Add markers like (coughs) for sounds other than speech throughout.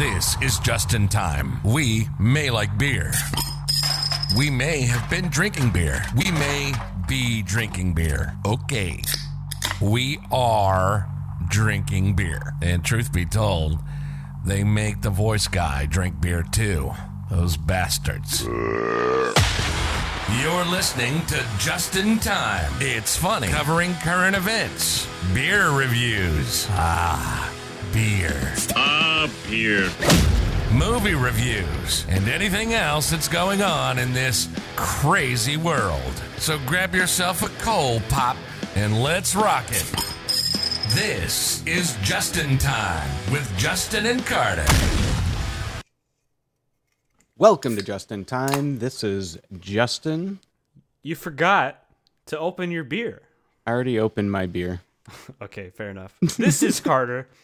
This is just in time. We may like beer. We may have been drinking beer. We may be drinking beer. Okay. We are drinking beer. And truth be told, they make the voice guy drink beer too. Those bastards. You're listening to Just in Time. It's funny, covering current events, beer reviews. Ah, beer. Ah, here. Movie reviews, and anything else that's going on in this crazy world. So grab yourself a cold pop and let's rock it. This is Just in Time with Justin and Carter. Welcome to Just in Time. This is Justin. You forgot to open your beer. I already opened my beer. (laughs) Okay, fair enough. This is Carter. (laughs)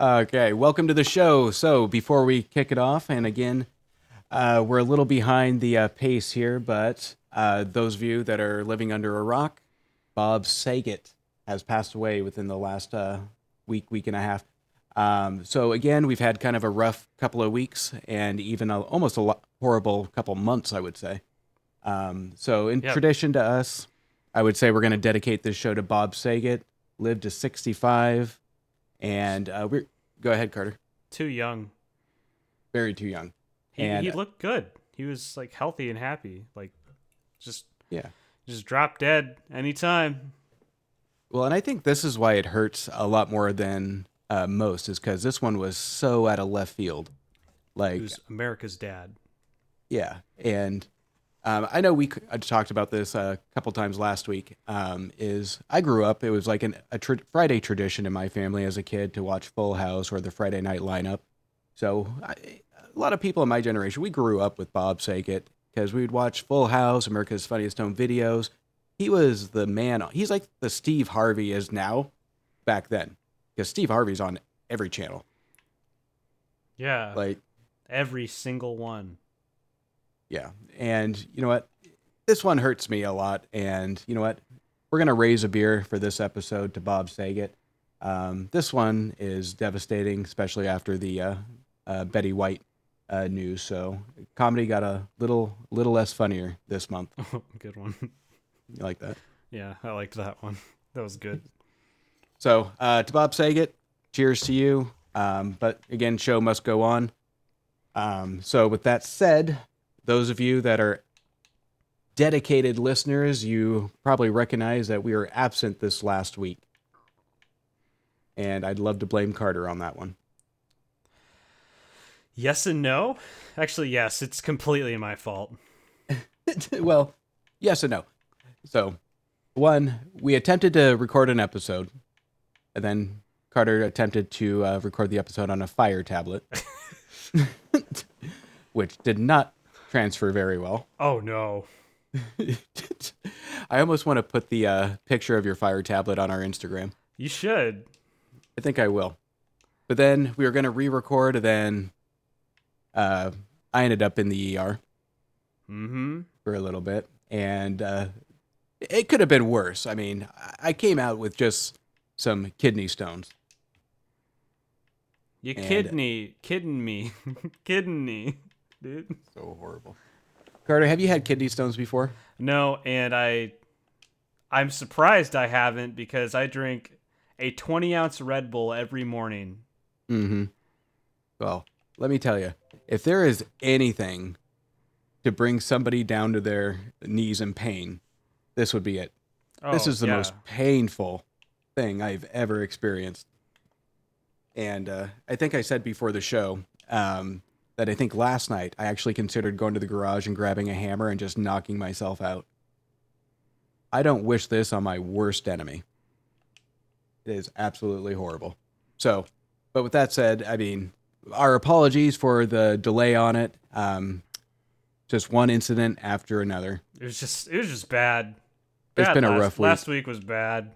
Okay, welcome to the show. So, before we kick it off, and again, uh, we're a little behind the uh, pace here, but uh, those of you that are living under a rock, Bob Saget has passed away within the last uh, week, week and a half. Um, so, again, we've had kind of a rough couple of weeks and even a, almost a lo- horrible couple months, I would say. Um, so, in Yep. tradition to us, I would say we're going to dedicate this show to Bob Saget, lived to 65. And uh, we're go ahead, Carter. Too young. Very too young. He, And- he looked good. He was like healthy and happy. Like just Yeah. just drop dead anytime. Well, and I think this is why it hurts a lot more than uh, most, is because this one was so out of left field. Like, He was America's dad. yeah, and um, I know we I talked about this a couple times last week. Um, is I grew up; it was like an, a tr- Friday tradition in my family as a kid to watch Full House or the Friday night lineup. So I, a lot of people in my generation, we grew up with Bob Saget because we would watch Full House, America's Funniest Home Videos. He was the man. He's like the Steve Harvey is now, back then, because Steve Harvey's on every channel. Yeah. Like every single one. Yeah. And you know what? This one hurts me a lot. And you know what? We're going to raise a beer for this episode to Bob Saget. Um, this one is devastating, especially after the uh, uh, Betty White uh, news. So comedy got a little little less funnier this month. (laughs) good one. You like that? yeah, I liked that one. That was good. So uh, to Bob Saget, cheers to you. Um, but again, show must go on. Um, so with that said, those of you that are dedicated listeners, you probably recognize that we were absent this last week. And I'd love to blame Carter on that one. Yes and no. Actually, yes, it's completely my fault. (laughs) well, yes and no. So, one, we attempted to record an episode, and then Carter attempted to uh, record the episode on a fire tablet, (laughs) (laughs) which did not transfer very well. (laughs) Oh no. I almost want to put the uh, picture of your fire tablet on our Instagram. You should. I think I will. But then we were going to re-record, and then uh, I ended up in the ER. Mm-hmm. for a little bit, and uh, it could have been worse. I mean, I- came out with just some kidney stones. You And- kidney kidding (laughs) me. kidding me, dude. (laughs) So horrible. Carter, have you had kidney stones before? No, and I I'm surprised I haven't because I drink a 20 ounce Red Bull every morning. Mm-hmm. Well, let me tell you, if there is anything to bring somebody down to their knees in pain, this would be it. Oh, this is the yeah. most painful thing I've ever experienced. And uh, I think I said before the show um, that I think last night I actually considered going to the garage and grabbing a hammer and just knocking myself out. I don't wish this on my worst enemy. It is absolutely horrible. So, but with that said, I mean, our apologies for the delay on it. Um, just one incident after another. It was just it was just bad. It's been a rough week. Last week was bad.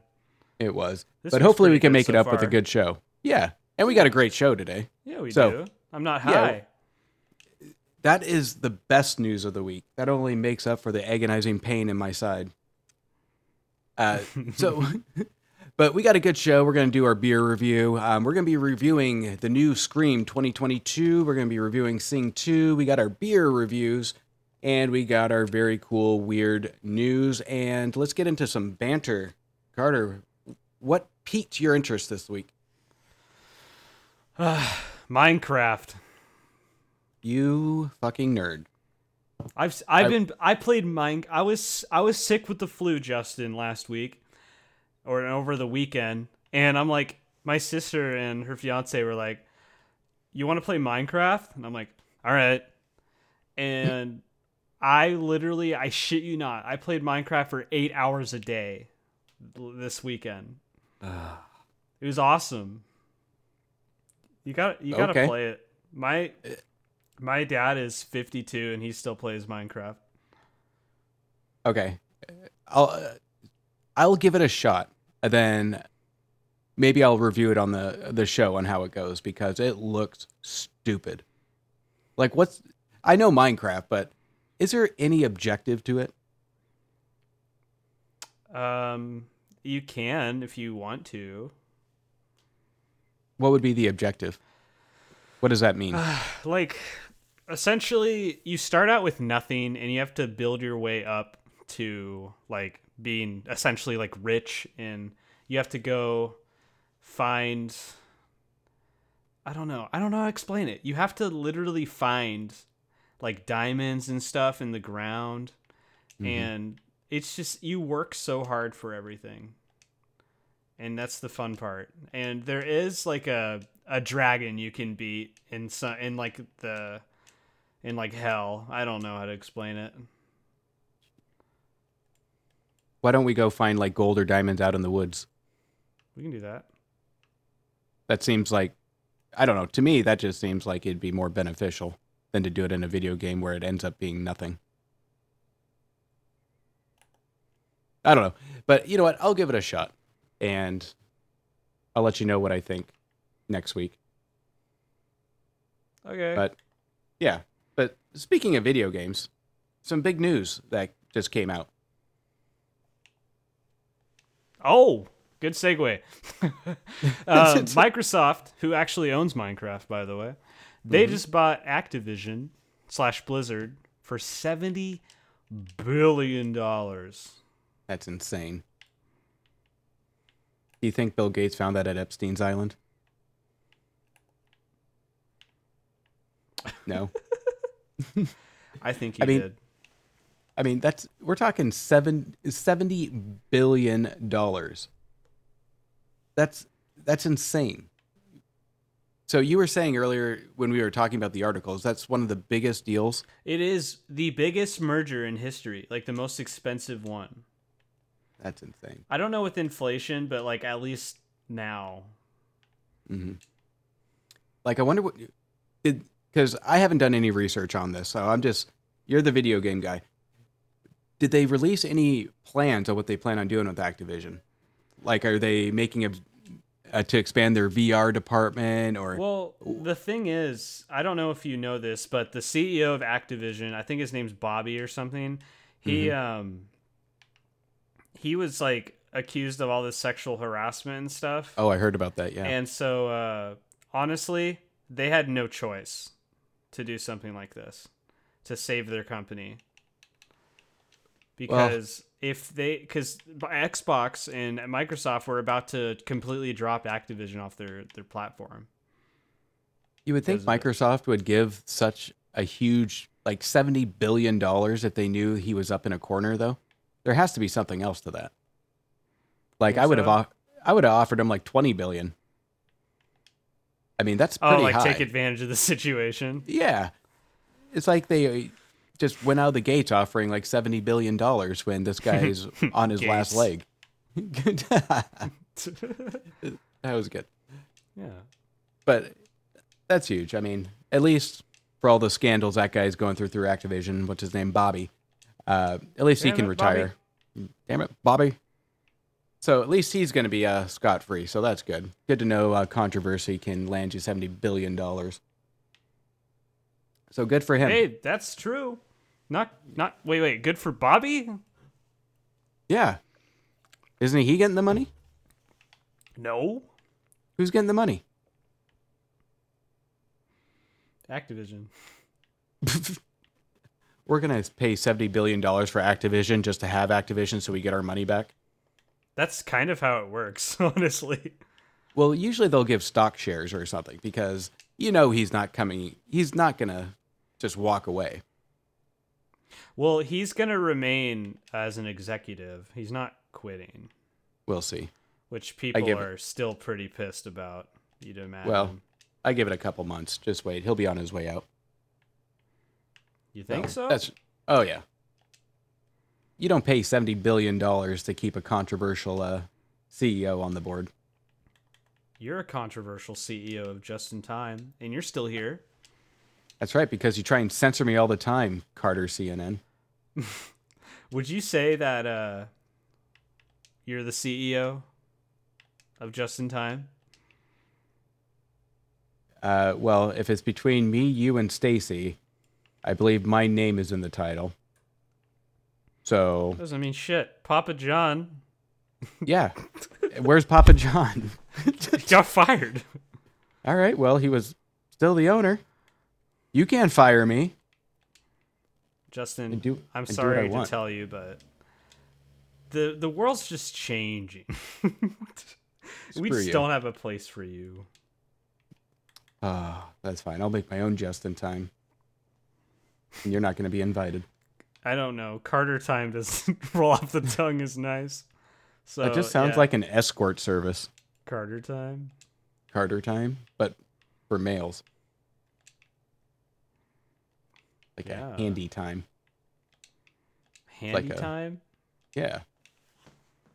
It was. This but hopefully we can make it so up with a good show. Yeah. And we got a great show today. Yeah, we So, do. I'm not yeah, high. That is the best news of the week. That only makes up for the agonizing pain in my side. Uh, so (laughs) But we got a good show. We're going to do our beer review. Um, we're going to be reviewing the new Scream 2022. We're going to be reviewing Sing 2. We got our beer reviews, and we got our very cool, weird news. And let's get into some banter. Carter, what piqued your interest this week? (sighs) Minecraft. You fucking nerd. I've I've I- been I played mine. I was I was sick with the flu, Justin, last week, or over the weekend, and I'm like, my sister and her fiance were like, "You want to play Minecraft?" And I'm like, "All right." And I literally, I shit you not, I played Minecraft for eight hours a day this weekend. It was awesome. You got you got to Okay. play it. My uh, my dad is 52 and he still plays Minecraft. Okay, I'll uh, I'll give it a shot, and then maybe I'll review it on the the show on how it goes because it looks stupid. Like what's I know Minecraft, but is there any objective to it? Um you can if you want to. What would be the objective? What does that mean? (sighs) Like essentially you start out with nothing and you have to build your way up to like being essentially like rich and you have to go find I don't know. I don't know how to explain it. You have to literally find like diamonds and stuff in the ground mm-hmm. and it's just you work so hard for everything. And that's the fun part. And there is like a a dragon you can beat in some in like the in like hell. I don't know how to explain it. Why don't we go find like gold or diamonds out in the woods? We can do that. That seems like I don't know. To me, that just seems like it'd be more beneficial than to do it in a video game where it ends up being nothing. I don't know. But you know what? I'll give it a shot. And I'll let you know what I think next week. Okay. But yeah. Speaking of video games, some big news that just came out. oh, good segue. (laughs) uh, (laughs) Microsoft, who actually owns Minecraft, by the way, they just bought Activision slash Blizzard for seventy billion dollars. That's insane. Do you think Bill Gates found that at Epstein's Island? (laughs) No. (laughs) I think he I mean, did. I mean, that's we're talking seven, 70 billion dollars. That's that's insane. So you were saying earlier when we were talking about the articles, that's one of the biggest deals. It is the biggest merger in history, like the most expensive one. That's insane. I don't know with inflation, but like at least now. Mm-hmm. Like I wonder what did because I haven't done any research on this, so I'm just you're the video game guy. Did they release any plans on what they plan on doing with Activision? Like, are they making a, uh, to expand their VR department or? Well, the thing is, I don't know if you know this, but the CEO of Activision, I think his name's Bobby or something. He um he was like accused of all this sexual harassment and stuff. oh, I heard about that. Yeah. And so uh honestly, they had no choice to do something like this to save their company. Because if they cuz Xbox and Microsoft were about to completely drop Activision off their their platform. you would think Microsoft would give such a huge, like seventy billion dollars, if they knew he was up in a corner. Though, there has to be something else to that. Like I would have, so? off- I would have offered him like twenty billion. I mean, that's pretty Oh, like high. take advantage of the (laughs) situation. Yeah. It's like they uh, just went out of the gates offering like $70 billion when this guy is (laughs) on his last leg. (laughs) that was good. Yeah. But that's huge. I mean, at least for all the scandals that guy's going through through Activision, what's his name? Bobby. Uh, at least he can it, Bobby. retire. Damn it, Bobby. So at least he's going to be uh, scot free. So that's good. Good to know uh, controversy can land you $70 billion. So good for him. Hey, that's true. Not not wait, wait, good for Bobby? Yeah. Isn't he getting the money? No. Who's getting the money? Activision. (laughs) We're gonna pay seventy billion dollars for Activision just to have Activision, so we get our money back. That's kind of how it works, (laughs) honestly. Well, usually they'll give stock shares or something because you know he's not coming. He's not gonna just walk away. Well, he's going to remain as an executive. He's not quitting, We'll see. which people give it- are still pretty pissed about, you'd imagine. Well, I give it a couple months. Just wait. He'll be on his way out. you think so? That's oh yeah. You don't pay seventy billion dollars to keep a controversial uh, CEO on the board. You're a controversial CEO of Just in Time, and you're still here. That's right, because you try and censor me all the time, Carter CNN. (laughs) Would you say that uh, you're the CEO of Just in Time? Uh, well, if it's between me, you, and Stacy, I believe my name is in the title. So Doesn't mean shit. Papa John yeah, where's Papa John? (laughs) got fired. all right, well he was still the owner. You can't fire me. Justin, do- I'm sorry I to tell you, but the the world's just changing. (laughs) we just you. don't have a place for you. Ah, that's fine. I'll make my own just in time. And you're not going to be invited. I don't know. Carter time doesn't (laughs) roll off the tongue as nice. So That just sounds yeah, like an escort service. Carter time. Carter time, but for males. Like Yeah. a handy time. Handy like a- time. Yeah.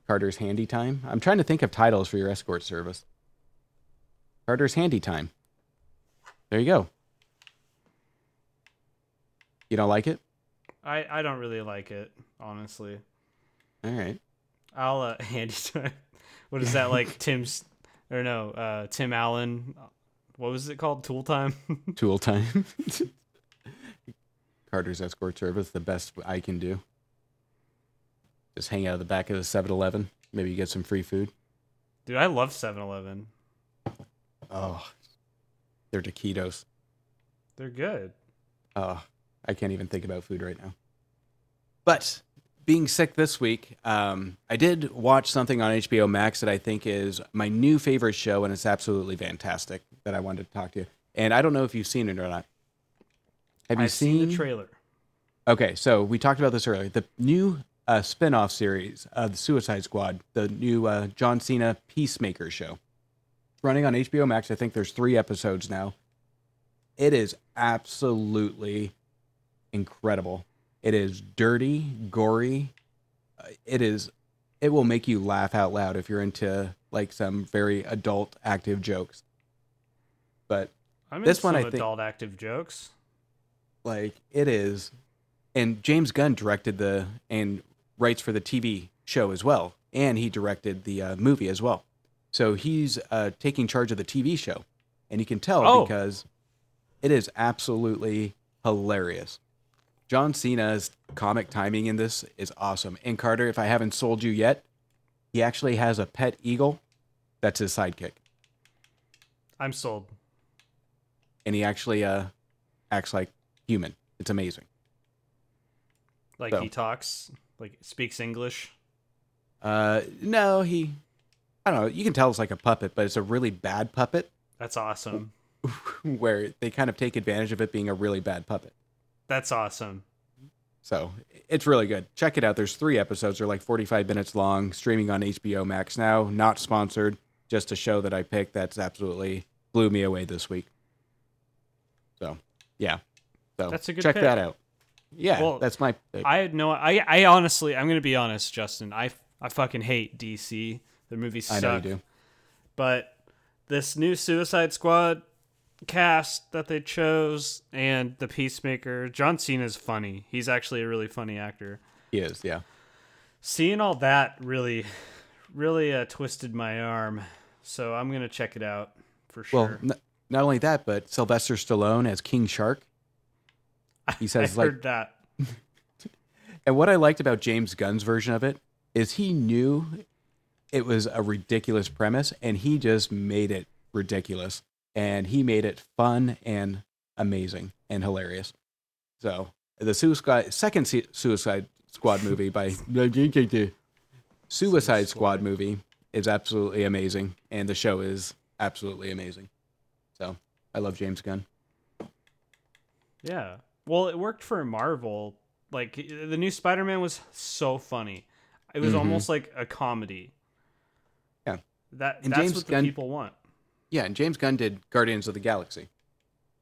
Carter's handy time. I'm trying to think of titles for your escort service. Carter's handy time. There you go. You don't like it? I I don't really like it, honestly. All right. I'll uh, (laughs) handy time. What is that like? (laughs) Tim's or no? Uh, Tim Allen. What was it called? Tool time. (laughs) Tool time. Carter's escort service, the best I can do. Just hang out at the back of the 7 Eleven. Maybe you get some free food. Dude, I love 7-Eleven. Oh, they're taquitos. They're good. Oh, I can't even think about food right now. But being sick this week, um, I did watch something on HBO Max that I think is my new favorite show, and it's absolutely fantastic. That I wanted to talk to you. And I don't know if you've seen it or not. Have you I've seen, seen the trailer. Okay, so we talked about this earlier. The new uh, spin-off series, of the Suicide Squad, the new uh, John Cena Peacemaker show, running on HBO Max. I think there's three episodes now. It is absolutely incredible. It is dirty, gory. It is. It will make you laugh out loud if you're into like some very adult, active jokes. But I'm This one, I think- adult active jokes. like it is and james gunn directed the and writes for the tv show as well and he directed the uh, movie as well so he's uh, taking charge of the tv show and you can tell Oh. because it is absolutely hilarious john cena's comic timing in this is awesome and carter if i haven't sold you yet he actually has a pet eagle that's his sidekick I'm sold. and he actually uh, acts like human it's amazing Like So. he talks, like speaks English. Uh, no, he. I don't know. You can tell it's like a puppet, but it's a really bad puppet That's awesome. (laughs) where they kind of take advantage of it being a really bad puppet. That's awesome. So it's really good. Check it out. There's three episodes. They're like 45 minutes long, streaming on HBO Max now. Not sponsored, just a show that I picked that's absolutely blew me away this week. So, yeah. So That's a good check pick. that out. Yeah, Well, that's my pick. I had no. I I honestly, I'm gonna be honest, Justin. I I fucking hate DC. Their movies I suck. know you do. But this new Suicide Squad cast that they chose and the Peacemaker, John Cena is funny. He's actually a really funny actor. He is, yeah. Seeing all that really, really uh, twisted my arm. So I'm gonna check it out for Well, sure. n- not only that, but Sylvester Stallone as King Shark. He says (laughs) like heard that. (laughs) And what I liked about James Gunn's version of it is he knew it was a ridiculous premise, and he just made it ridiculous, and he made it fun and amazing and hilarious. So the Suicide second Suicide Squad (laughs) movie by Suicide Squad movie is absolutely amazing, and the show is absolutely amazing. So I love James Gunn. Yeah. Well, it worked for Marvel. Like the new Spider-Man was so funny. It was Mhm. almost like a comedy. Yeah. That And that's James what the Gunn- people want. Yeah, and James Gunn did Guardians of the Galaxy.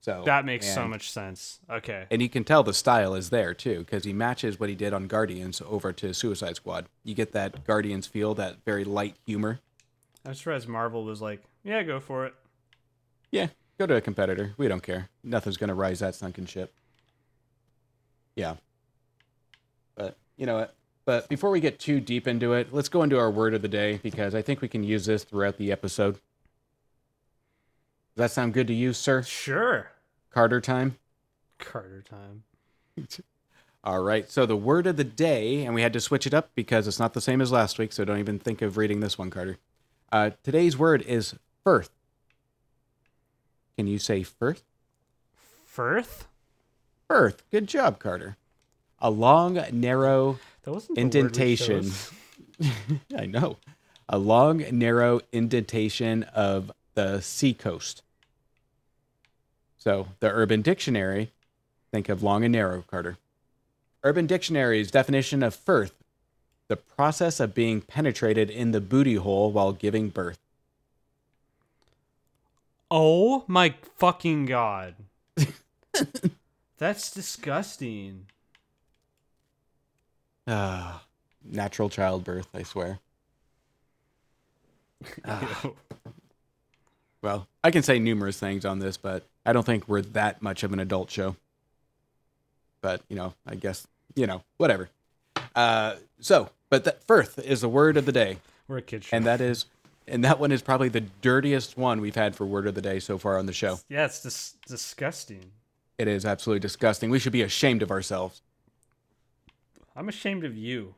So That makes so and- much sense. Okay. And you can tell the style is there too, because he matches what he did on Guardians over to Suicide Squad. You get that Guardians feel, that very light humor. I'm surprised Marvel was like, yeah, go for it. Yeah, go to a competitor. We don't care. Nothing's gonna rise that sunken ship. Yeah. But you know what? But before we get too deep into it, let's go into our word of the day because I think we can use this throughout the episode. Does that sound good to you, sir? Sure. Carter time. Carter time. (laughs) All right. So the word of the day, and we had to switch it up because it's not the same as last week. So don't even think of reading this one, Carter. Uh, today's word is firth. Can you say firth? Firth? Firth. Good job, Carter. A long, narrow That wasn't the word we indentation. (laughs) I know. A long, narrow indentation of the sea coast. So the Urban Dictionary, think of long and narrow, Carter. Urban Dictionary's definition of firth, the process of being penetrated in the booty hole while giving birth. Oh my fucking god. (laughs) That's disgusting. Ah, natural childbirth, I swear. Ew. (laughs) Well, I can say numerous things on this, but I don't think we're that much of an adult show. But, you know, I guess, you know, whatever. Uh, so, but that firth is the word of the day, We're a kid show. and that is, and that one is probably the dirtiest one we've had for word of the day so far on the show. yeah, it's dis- disgusting. It is absolutely disgusting. We should be ashamed of ourselves. I'm ashamed of you.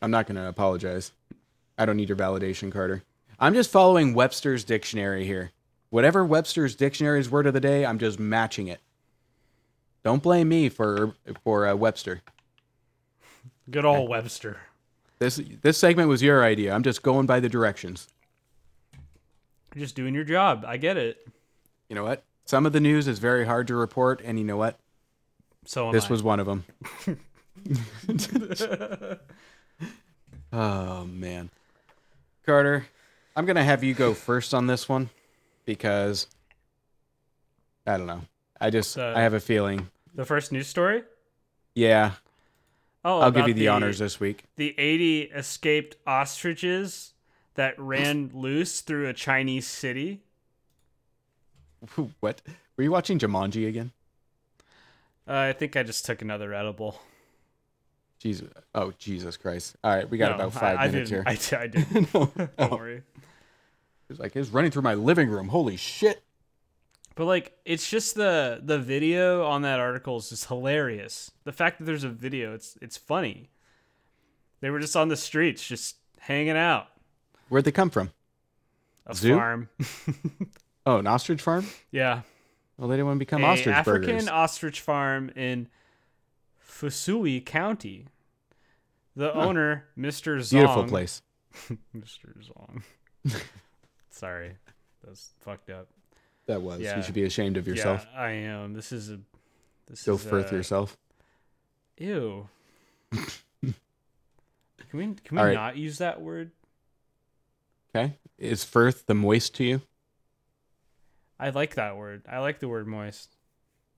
I'm not going to apologize. I don't need your validation, Carter. I'm just following Webster's dictionary here. Whatever Webster's dictionary's word of the day, I'm just matching it. Don't blame me for for uh, Webster. Good old Webster. This this segment was your idea. I'm just going by the directions. You're just doing your job. I get it. You know what? Some of the news is very hard to report, and you know what? So This I. was one of them. (laughs) (laughs) oh man, Carter, I'm gonna have you go first on this one because I don't know. I just Uh, I have a feeling. the first news story. Yeah, Oh, I'll give you the, honors this week. The 80 escaped ostriches that ran loose through a Chinese city. (laughs) what? Were you watching Jumanji again? Uh, I think I just took another edible. Jesus! Oh Jesus Christ! All right, we got No, about five I, minutes I here. (laughs) I, I did. (laughs) no, Don't no. worry. It's like it's running through my living room. Holy shit! But like, it's just the the video on that article is just hilarious. The fact that there's a video, it's it's funny. They were just on the streets, just hanging out. Where'd they come from? A Zoo? farm. (laughs) Oh, an ostrich farm? yeah. Well, they didn't want to become a ostrich African burgers. ostrich farm in Fusui County. The owner, Mr. Zong. Beautiful place. (laughs) Mr. Zong. (laughs) Sorry. That's fucked up. That was. Yeah. You should be ashamed of yourself. Yeah, I am. This is a this Go is firth uh, yourself. Ew. (laughs) can we can we right. not use that word? Okay. Is firth the moist to you? I like that word. I like the word moist.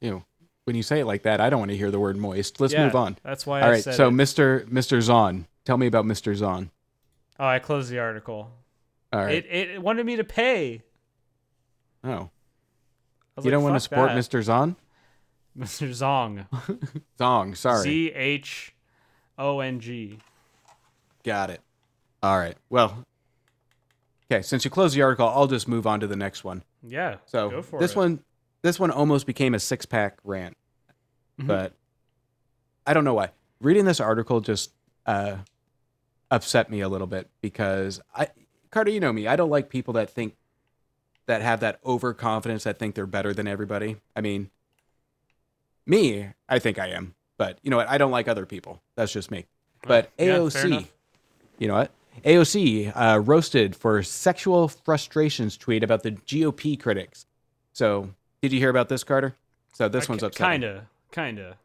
Ew. When you say it like that, I don't want to hear the word moist. Let's Yeah, move on. That's why All I right. said So, it. Mr. Mr. Zahn, tell me about Mr. Zahn. Oh, I closed the article. All right. It it wanted me to pay. oh, you like, don't want to support that." Mr. Zahn? Mr. Zong. (laughs) Zong. Sorry. Z H O N G. Got it. All right. Well. Okay. Since you closed the article, I'll just move on to the next one. Yeah. So go for this it. one, this one almost became a six pack rant, Mhm. but I don't know why. Reading this article just uh, upset me a little bit because I, Carter, you know me. I don't like people that think that have that overconfidence that think they're better than everybody. I mean, me, I think I am, but you know what? I don't like other people. That's just me. But Yeah, AOC, you know what? AOC uh, roasted for sexual frustrations tweet about the GOP critics. So, did you hear about this, Carter? So this one's upsetting. Kinda, kinda.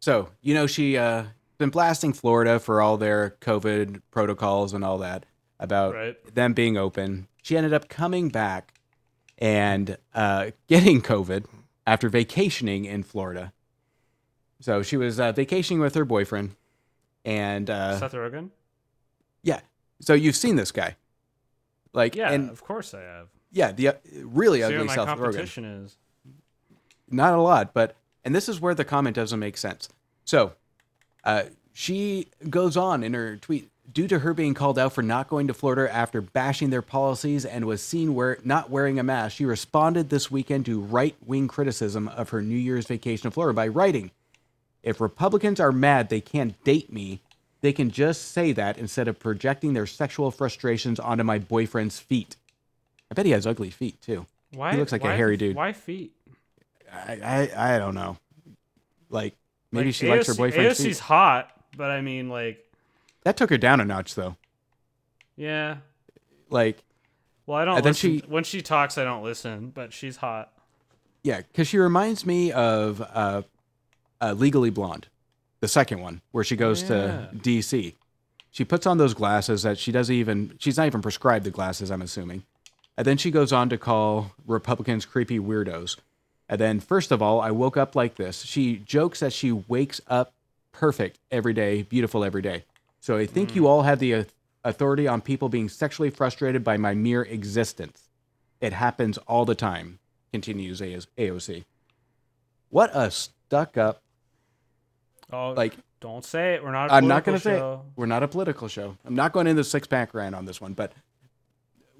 So, you know, she uh been blasting Florida for all their COVID protocols and all that about Right. them being open. She ended up coming back and uh, getting COVID after vacationing in Florida. So she was uh, vacationing with her boyfriend, and uh, Seth Rogen. yeah. So you've seen this guy, like, Yeah, and of course I have. Yeah, the uh, really See ugly what my Seth Rogen. competition is. not a lot, but and this is where the comment doesn't make sense. So, uh, she goes on in her tweet due to her being called out for not going to Florida after bashing their policies and was seen wear, not wearing a mask. She responded this weekend to right wing criticism of her New Year's vacation in Florida by writing, "If Republicans are mad they can't date me." They can just say that instead of projecting their sexual frustrations onto my boyfriend's feet. I bet he has ugly feet too. Why he looks like a hairy dude. Why feet? I, I, I don't know. Like maybe Like, she likes her AOC boyfriend's AOC's feet. hot, but I mean, like, That took her down a notch though. yeah. Like Well, I don't. Then listen. she- when she talks, I don't listen. But she's hot. yeah, because she reminds me of uh, uh, Legally Blonde, the second one where she goes to D.C. She puts on those glasses that she doesn't even. She's not even prescribed the glasses. I'm assuming. And then she goes on to call Republicans creepy weirdos. And then, first of all, I woke up like this. She jokes that she wakes up perfect every day, beautiful every day. So I think you mm. all have the authority on people being sexually frustrated by my mere existence. It happens all the time, continues AOC. AOC. What a stuck up, Oh, like, don't say it. We're not. i I'm not going to say it. We're not a political show. I'm not going into six pack rant on this one, but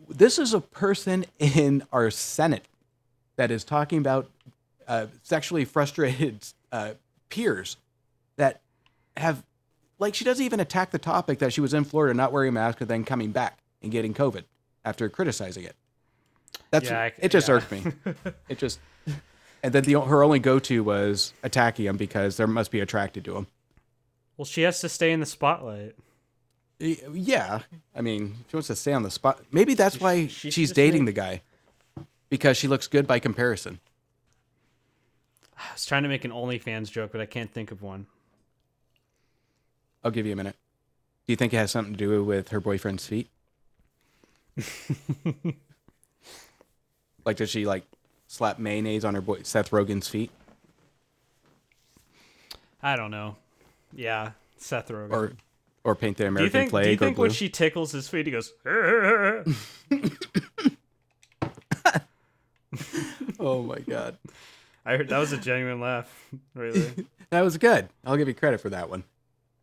this is a person in our Senate that is talking about uh, sexually frustrated uh, peers that have, like, she doesn't even attack the topic that she was in Florida not wearing a mask and then coming back and getting COVID after criticizing it. That's Yeah, I- it. Just yeah. irked me. (laughs) It just, and then the her only go to was attacking him because there must be attracted to him. Well, she has to stay in the spotlight. Y- Yeah, I mean, she wants to stay on the spot. Maybe that's why she should she's just dating make- the guy because she looks good by comparison. I was trying to make an OnlyFans joke, but I can't think of one. I'll give you a minute. Do you think it has something to do with her boyfriend's feet? (laughs) like, does she like slap mayonnaise on her boy Seth Rogen's feet, I don't know. Yeah, Seth Rogen. or or paint the do you American think? flag Do you think when she tickles his feet, he goes? (laughs) oh my god, I heard that was a genuine laugh. Really? (laughs) that was good. I'll give you credit for that one.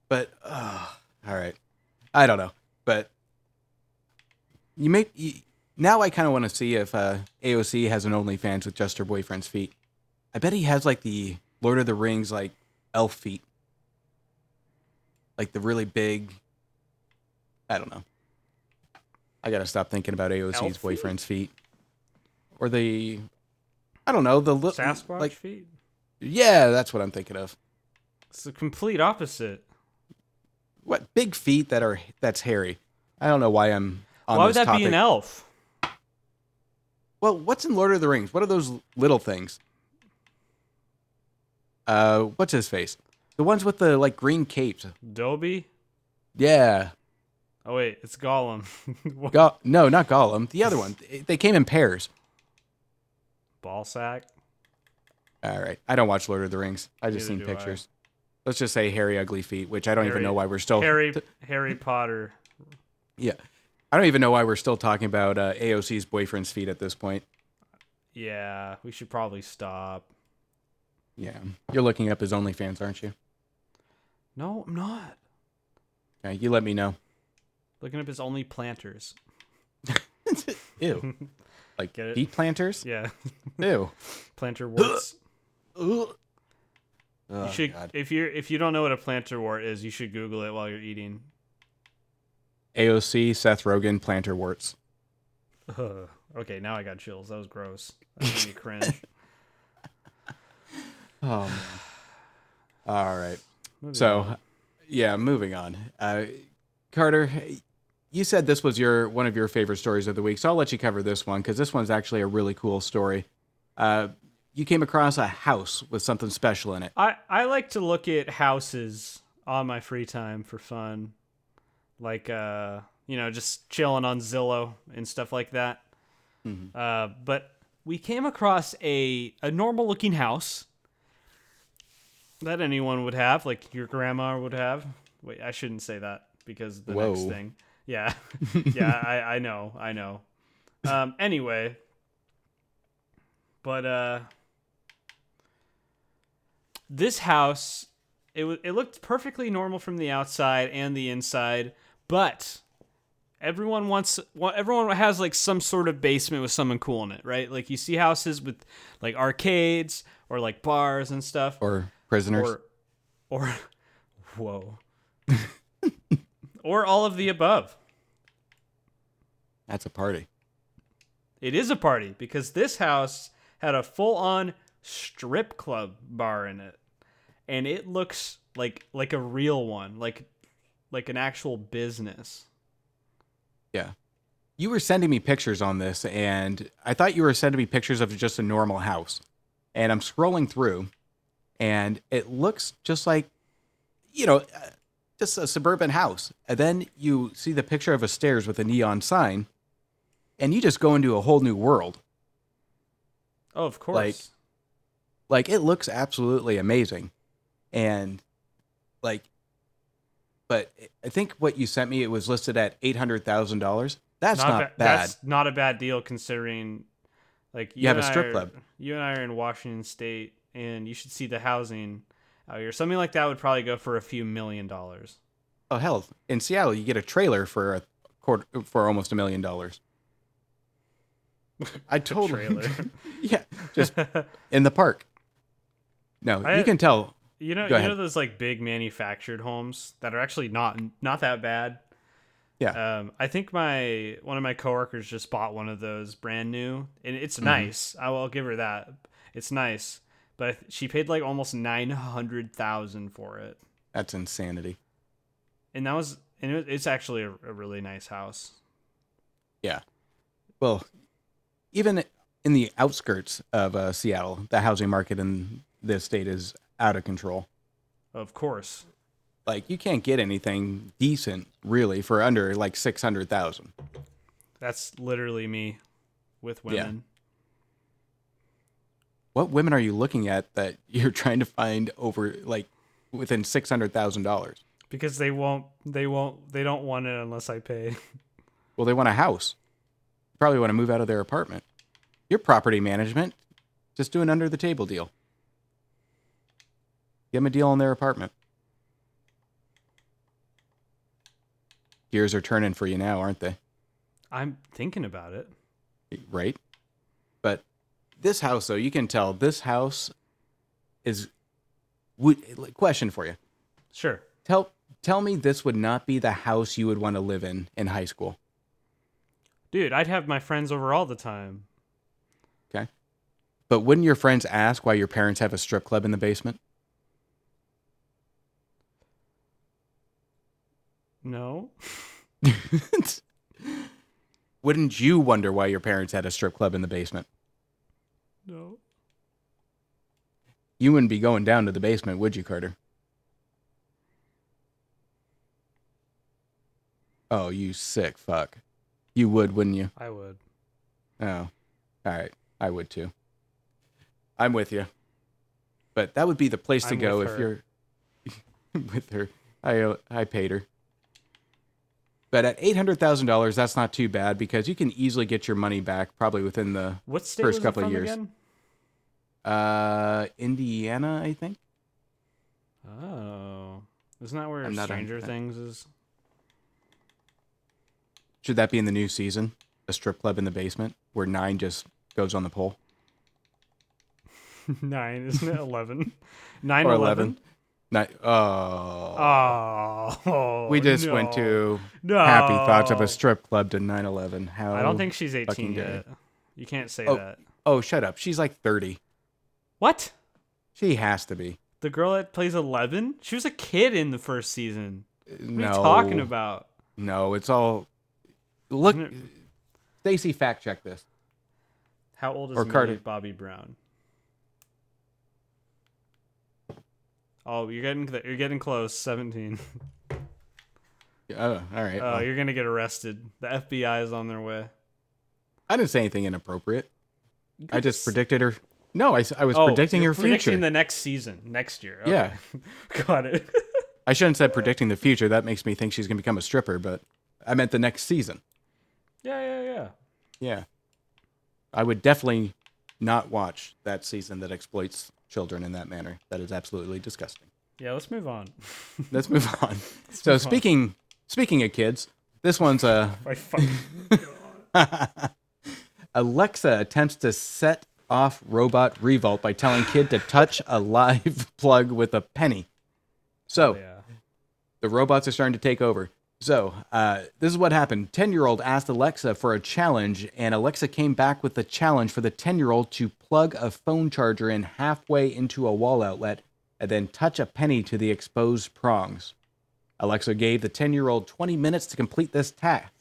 But uh, all right, I don't know. But you make you, now. I kind of want to see if uh, AOC has an OnlyFans with just her boyfriend's feet. I bet he has like the Lord of the Rings like elf feet, like the really big. I don't know. I gotta stop thinking about AOC's Elf feet? boyfriend's feet, or the. I don't know the li- Sasquatch like feet. yeah, that's what I'm thinking of. It's the complete opposite. What big feet that are that's hairy? I don't know why I'm on Why would this that topic. be an elf? Well, what's in Lord of the Rings? What are those little things? Uh, what's his face? The ones with the like green capes. Dobby? Yeah. Oh wait, it's Gollum. (laughs) Go- no, not Gollum. The other one. They came in pairs. Ball sack. All right. I don't watch Lord of the Rings. I just Neither seen do I. pictures. Let's just say hairy, ugly feet, which I don't even know why we're still. Harry Harry Potter. Yeah. I don't even know why we're still talking about uh, AOC's boyfriend's feet at this point. Yeah, we should probably stop. Yeah. You're looking up his OnlyFans, aren't you? No, I'm not. Okay, you let me know. Looking up his only planters. (laughs) Ew. Like Get it? feet planters? Yeah, (laughs) Ew. (laughs) plantar warts. (gasps) Oh, you should God. if you're if you don't know what a plantar wart is, you should Google it while you're eating. AOC, Seth Rogen, plantar warts. Ugh. Okay, now I got chills. That was gross. That made me cringe. Oh, man. All right. So, on. yeah, moving on. Uh, Carter, you said this was your one of your favorite stories of the week, so I'll let you cover this one because this one's actually a really cool story. Uh, you came across a house with something special in it. I I like to look at houses on my free time for fun, like uh you know just chilling on Zillow and stuff like that. Uh, but we came across a a normal looking house that anyone would have, like your grandma would have. Wait, I shouldn't say that because the next Whoa. thing. Yeah, (laughs) yeah, I I know, I know. Um, anyway, but uh this house it wa it looked perfectly normal from the outside and the inside, but everyone wants wa- everyone has like some sort of basement with something cool in it, right? Like you see houses with like arcades or like bars and stuff Or prisoners. or or (laughs) whoa. or all of the above. That's a party. It is a party because this house had a full-on strip club bar in it. And it looks like like a real one, like like an actual business. Yeah. You were sending me pictures on this, and I thought you were sending me pictures of just a normal house. And I'm scrolling through, and it looks just like, you know, just a suburban house. And then you see the picture of a stairs with a neon sign, and you just go into a whole new world. Oh, of course. Like- Like, it looks absolutely amazing. And, like, but I think what you sent me, it was listed at $800,000. That's not, ba- bad. That's not a bad deal considering like You have a strip are- club. You and I are in Washington State and you should see the housing out here. Something like that would probably go for a few million dollars. Oh hell! In Seattle, you get a trailer for a quarter for almost a million dollars. (laughs) I totally, trailer. (laughs) yeah, just (laughs) in the park. No, I- you can tell. You know, you know those like big manufactured homes that are actually not not that bad. Yeah, Um, I think my one of my coworkers just bought one of those brand new, and it's Mm-hmm. nice. I will give her that. It's nice, but she paid like almost nine hundred thousand for it, that's insanity. and that was and it, it's actually a, a really nice house. Yeah. Well, even in the outskirts of uh, Seattle, the housing market in this state is out of control. Of course, Like you can't get anything decent really for under like six hundred thousand. that's literally me with Yeah. women. What women are you looking at that (laughs) you're trying to find over like within six hundred thousand dollars? Because they won't, they won't, they don't want it unless I pay. (laughs) Well, they want a house. Probably want to move out of their apartment. Your property management, just do an under the table deal. Give them a deal on their apartment. Gears are turning for you now, aren't they? I'm thinking about it. Right? This house, though, you can tell this house is. Would, question for you. Sure. Tell tell me this would not be the house you would want to live in in high school. Dude, I'd have my friends over all the time. Okay. But wouldn't your friends ask why your parents have a strip club in the basement? No. (laughs) Wouldn't you wonder why your parents had a strip club in the basement? No. You wouldn't be going down to the basement, would you, Carter? Oh, you sick fuck. You would, wouldn't you? I would. Oh. All right. I would too. I'm with you. But that would be the place to I'm go if her. you're (laughs) with her. I uh, I paid her. But at eight hundred thousand dollars, that's not too bad because you can easily get your money back probably within the What state First couple of years. again? uh Indiana, I think. Oh, isn't that where I'm Stranger Things is? Should that be in the new season? A strip club in the basement where nine just goes on the pole. (laughs) Nine, isn't it? Eleven. Nine, Or eleven. 11. Not, oh. Oh, we just no. went to no. happy thoughts of a strip club to 9/11. How? I don't think she's 18 fucking gay. yet. You can't say Oh. that. Oh, shut up. She's like 30. What? She has to be. The girl that plays 11? She was a kid in the first season. What no. are you talking about? No, it's all. Look, Stacy, fact check this. How old is Or Millie Carter. Bobby Brown? Oh, you're getting you're getting close. 17. Oh, all right. Oh, well, you're gonna get arrested. The FBI is on their way. I didn't say anything inappropriate. I just s- predicted her. No, I, I was Oh, predicting you're her predicting future. the next season, next year. Okay. Yeah. (laughs) got it. (laughs) I shouldn't have said predicting the future. That makes me think she's going to become a stripper, but I meant the next season. yeah, yeah, yeah. Yeah. I would definitely not watch that season that exploits children in that manner. That is absolutely disgusting. Yeah, let's move on. (laughs) Let's move on. so move on. speaking speaking of kids, this one's uh, (laughs) a I fucking (laughs) Alexa attempts to set off robot revolt by telling kid to touch a live plug with a penny. So yeah. the robots are starting to take over. So uh, this is what happened. Ten-year-old asked Alexa for a challenge, and Alexa came back with the challenge for the ten-year-old to plug a phone charger in halfway into a wall outlet, and then touch a penny to the exposed prongs. Alexa gave the ten-year-old 20 minutes to complete this task.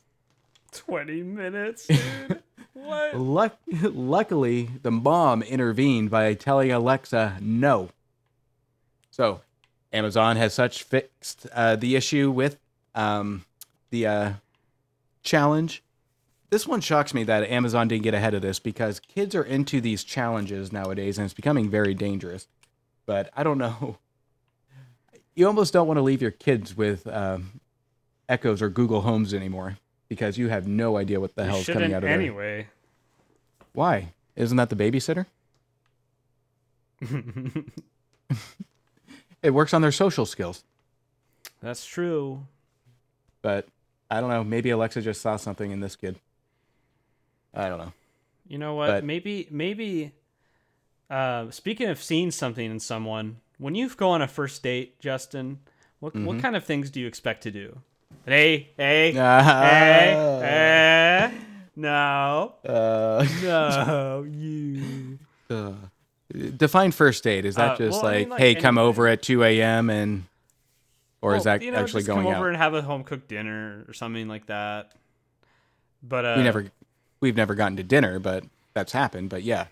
20 minutes, dude. (laughs) what? Luck- luckily, the mom intervened by telling Alexa no. So, Amazon has such fixed uh, the issue with um, the uh, challenge. This one shocks me that Amazon didn't get ahead of this because kids are into these challenges nowadays and it's becoming very dangerous. But I don't know. (laughs) You almost don't want to leave your kids with um, Echoes or Google Homes anymore because you have no idea what the You hell's coming out of there. anyway. Why? Isn't that the babysitter? (laughs) It works on their social skills. That's true. But I don't know. Maybe Alexa just saw something in this kid. I don't know. You know what? But- maybe maybe uh speaking of seeing something in someone, when you go on a first date, Justin, what Mm-hmm. what kind of things do you expect to do? Hey, hey, (laughs) hey, hey. No. Uh, (laughs) No, you. uh, define first date. Is that Uh, just well, I like, mean, like, hey, come over at 2 a.m. and, or is that you know, actually going come out? over and have a home cooked dinner or something like that? But uh, we never, we've never gotten to dinner, but that's happened. But yeah,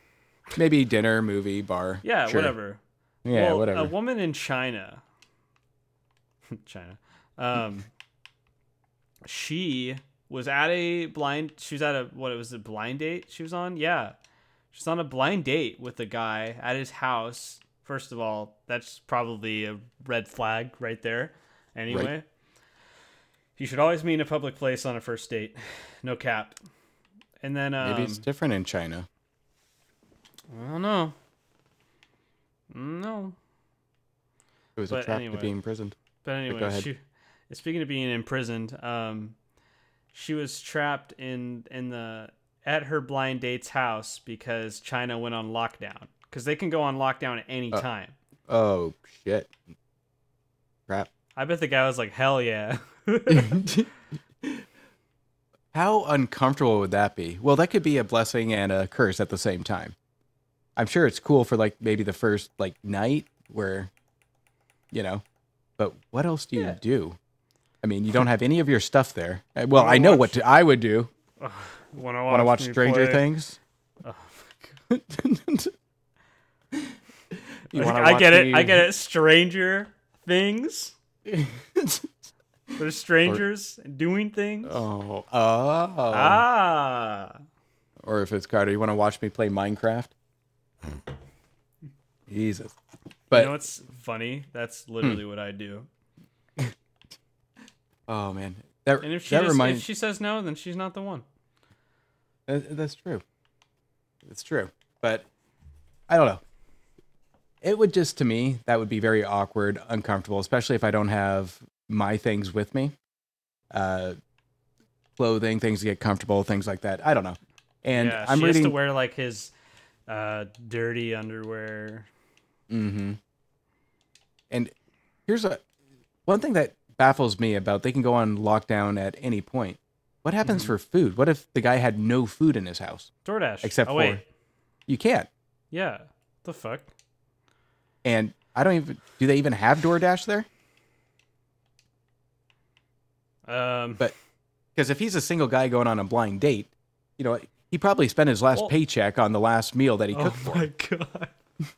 maybe dinner, movie, bar. yeah, sure. whatever. Yeah, well, whatever. A woman in China, (laughs) China, um, she was at a blind. She was at a what? It was a blind date. She was on. Yeah, she's on a blind date with a guy at his house. First of all, that's probably a red flag right there. Anyway, you should always meet in a public place on a first date. No cap. And then um, maybe it's different in China. I don't know. No. It was a trap anyway. to be imprisoned. But anyway, ahead. she, speaking of being imprisoned, um, she was trapped in in the at her blind date's house because China went on lockdown because they can go on lockdown at any Uh. time. Oh shit! Crap. I bet the guy was like, "Hell yeah!" (laughs) How uncomfortable would that be? Well, that could be a blessing and a curse at the same time. I'm sure it's cool for like maybe the first like night where, you know, but what else do you Yeah. do? I mean, you don't (laughs) have any of your stuff there. Uh, Well, I know watch- what to, I would do. Want to Want to watch me Stranger play? Things? Oh, (laughs) You wanna I get it. I get it. Stranger things. (laughs) There's strangers doing things. Oh, oh. Ah. Or if it's Carter, you want to watch me play Minecraft? Jesus. But you know what's funny? That's literally Hmm. what I do. (laughs) oh man, that And if she that just, reminds if she says no, then she's not the one. That- That's true. It's true. But I don't know. It would just, to me, that would be very awkward, uncomfortable, especially if I don't have my things with me. Uh, clothing, things to get comfortable, things like that. I don't know. And yeah, I'm she reading. has to wear like his uh, dirty underwear. Mm-hmm. And Here's a one thing that baffles me about they can go on lockdown at any point. What happens for food? What if the guy had no food in his house? DoorDash. Except oh, for wait. you can't. Yeah. The fuck? And I don't even do they even have DoorDash there? Um, But because if he's a single guy going on a blind date, you know, he probably spent his last Well- paycheck on the last meal that he oh cooked for. my god. (laughs)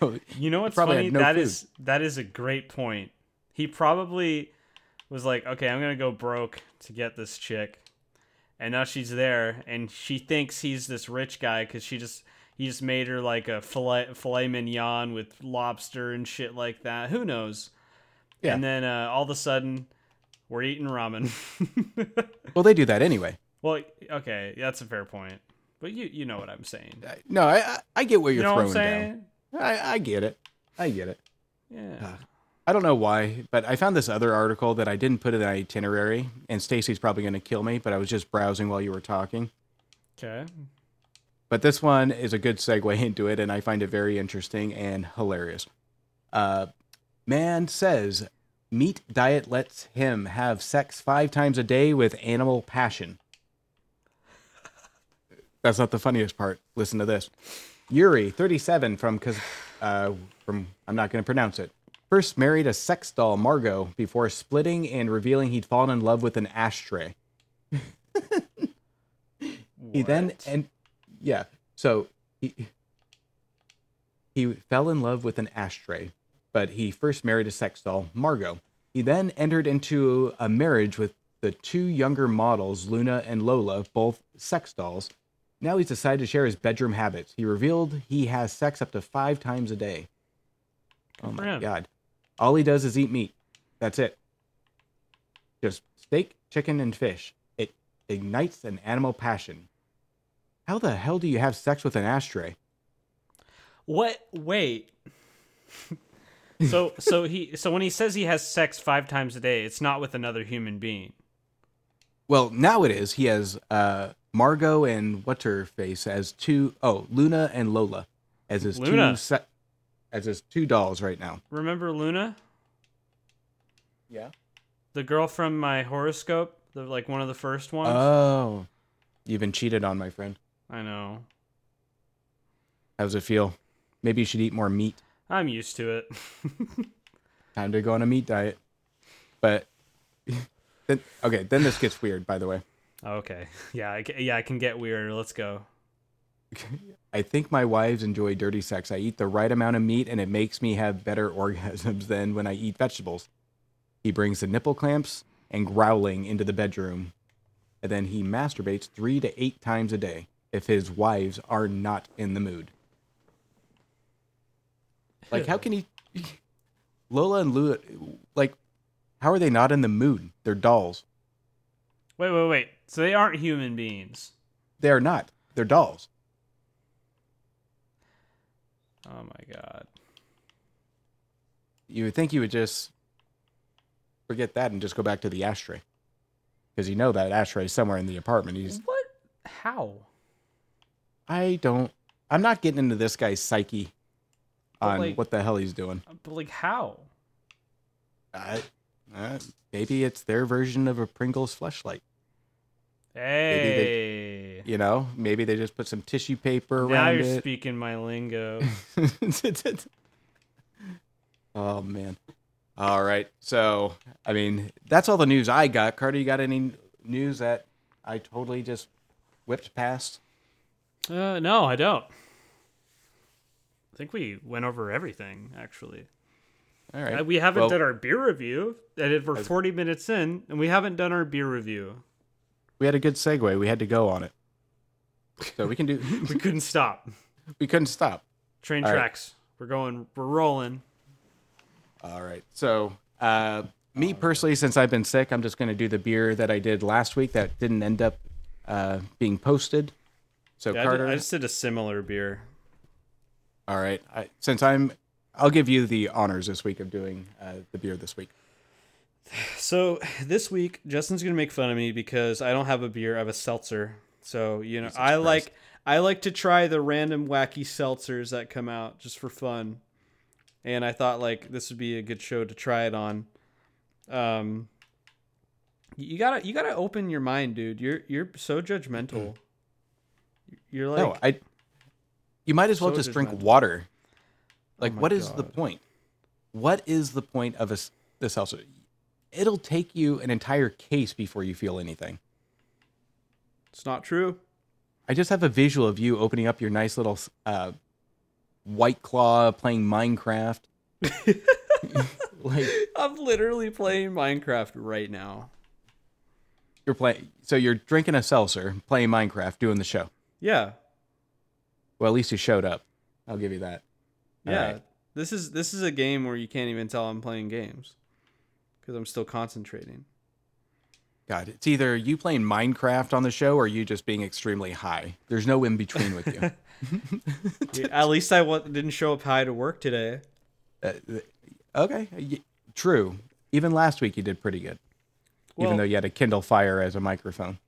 So You know what's probably funny? no That is that is a great point. He probably was like, "Okay, I'm gonna go broke to get this chick," and now she's there, and she thinks he's this rich guy because she just he just made her like a filet filet mignon with lobster and shit like that. Who knows? Yeah. And then uh, all of a sudden, we're eating ramen. (laughs) well, they do that anyway. well, okay, that's a fair point, but you you know what I'm saying. I- No, I I- get what You you're know what I'm throwing saying? down. I, I get it. I get it. Yeah. I don't know why, but I found this other article that I didn't put in the itinerary, and Stacy's probably going to kill me, but I was just browsing while you were talking. Okay. But this one is a good segue (laughs) into it, and I find it very interesting and hilarious. Uh, man says meat diet lets him have sex five times a day with animal passion. That's not the funniest part. Listen to this. Yuri, 37, from uh, from I'm not going to pronounce it. First married a sex doll, Margot, before splitting and revealing he'd fallen in love with an ashtray. (laughs) He then and yeah, so he he fell in love with an ashtray, but he first married a sex doll, Margot. He then entered into a marriage with the two younger models, Luna and Lola, both sex dolls. Now he's decided to share his bedroom habits. He revealed he has sex up to five times a day. Oh my god. All he does is eat meat. That's it. Just steak, chicken, and fish. It ignites an animal passion. How the hell do you have sex with an ashtray? What? Wait. (laughs) so so he so when he says he has sex five times a day, it's not with another human being. Well, now it is. He has uh, Margot and what's her face as two oh Luna and Lola as his Luna. two se- as his two dolls right now. Remember Luna, Yeah. the girl from my horoscope, the like one of the first ones. Oh, you've been cheated on, my friend. I know. How does it feel? Maybe you should eat more meat. I'm used to it. (laughs) Time to go on a meat diet. But (laughs) then, okay, then this gets weird. By the way, okay. (laughs) Yeah. I, yeah. I can get weird. Let's go. I think my wives enjoy dirty sex. I eat the right amount of meat, and it makes me have better orgasms than when I eat vegetables. He brings the nipple clamps and growling into the bedroom, and then he masturbates three to eight times a day if his wives are not in the mood. Like, how can he? Lola and Lua, like, how are they not in the mood? They're dolls. Wait. Wait. Wait. So they aren't human beings. They are not. They're dolls. Oh my god. you would think you would just forget that and just go back to the ashtray because you know that ashtray is somewhere in the apartment he's What? How? I don't i'm not getting into this guy's psyche But, on like- what the hell he's doing But like how? Uh, maybe it's their version of a pringles fleshlight Hey. you know maybe they just put some tissue paper now around it. Now you're speaking my lingo. (laughs) oh man all right so i mean that's all the news i got carter you got any news that i totally just whipped past Uh, no, I don't. I think we went over everything actually. all right Uh, we haven't Well, done our beer review, and we're 40 minutes in, and we haven't done our beer review. we had a good segue we had to go on it so we can do (laughs) We couldn't stop. (laughs) we couldn't stop Train All right. tracks. We're going. We're rolling. all right so uh me personally since i've been sick i'm just going to do the beer that i did last week that didn't end up uh being posted so Yeah, I, carter did, I just did a similar beer. all right I, since i'm i'll give you the honors this week of doing uh, the beer this week (sighs) So this week, Justin's gonna make fun of me because I don't have a beer. I have a seltzer. So you know, I Christ. like I like to try the random wacky seltzers that come out just for fun. and I thought like this would be a good show to try it on. Um, you gotta you gotta open your mind, dude. You're you're so judgmental. You're like no, I. You might as well just drink water. Like, my what is the point? What is the point of a s- the seltzer? It'll take you an entire case before you feel anything. it's not true. I just have a visual of you opening up your nice little uh, white claw playing Minecraft. (laughs) like I'm literally playing Minecraft right now. you're playing, so you're drinking a seltzer, playing Minecraft, doing the show. Yeah, Well, at least you showed up. I'll give you that. Yeah. right. This is this is a game where you can't even tell I'm playing games because I'm still concentrating. God, it's either you playing Minecraft on the show or you just being extremely high. There's no in between with you. (laughs) (laughs) Dude, At least I didn't show up high to work today. Uh, okay, true. Even last week you did pretty good, Well, even though you had a Kindle Fire as a microphone.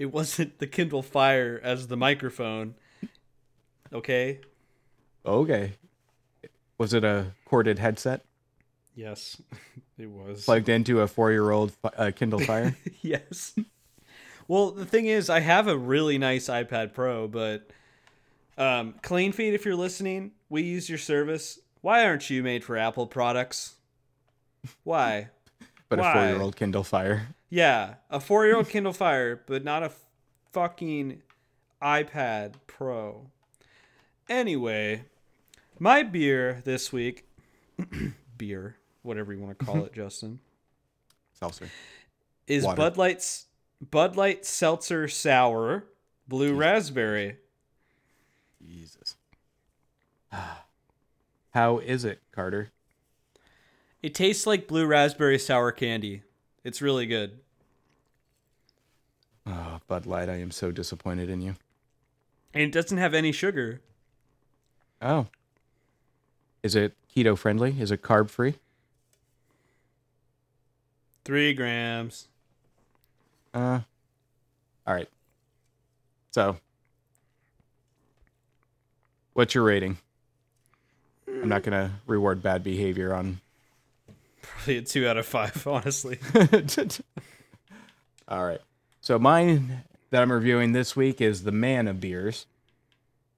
It wasn't the Kindle Fire as the microphone. Okay. Okay, was it a corded headset Yes, (laughs) it was. plugged into a four-year-old uh, Kindle Fire? (laughs) yes. Well, the thing is, I have a really nice iPad Pro, but um, Cleanfeed, if you're listening, we use your service. Why aren't you made for Apple products? Why? But Why? a four-year-old Kindle Fire. Yeah, a four-year-old (laughs) Kindle Fire, but not a fucking iPad Pro. Anyway, my beer this week, (clears throat) beer, whatever you want to call (laughs) it, Justin, Seltzer. is Water. Bud Light's Bud Light Seltzer Sour Blue Raspberry. Jesus. (sighs) How is it, Carter? It tastes like blue raspberry sour candy. It's really good. Oh, Bud Light, I am so disappointed in you. And it doesn't have any sugar. Oh. Is it keto friendly? Is it carb free? Three grams. Uh, all right. So, what's your rating? I'm not going to reward bad behavior on. Probably a two out of five, (laughs) honestly. (laughs) all right. So, mine that I'm reviewing this week is the Man of Beers.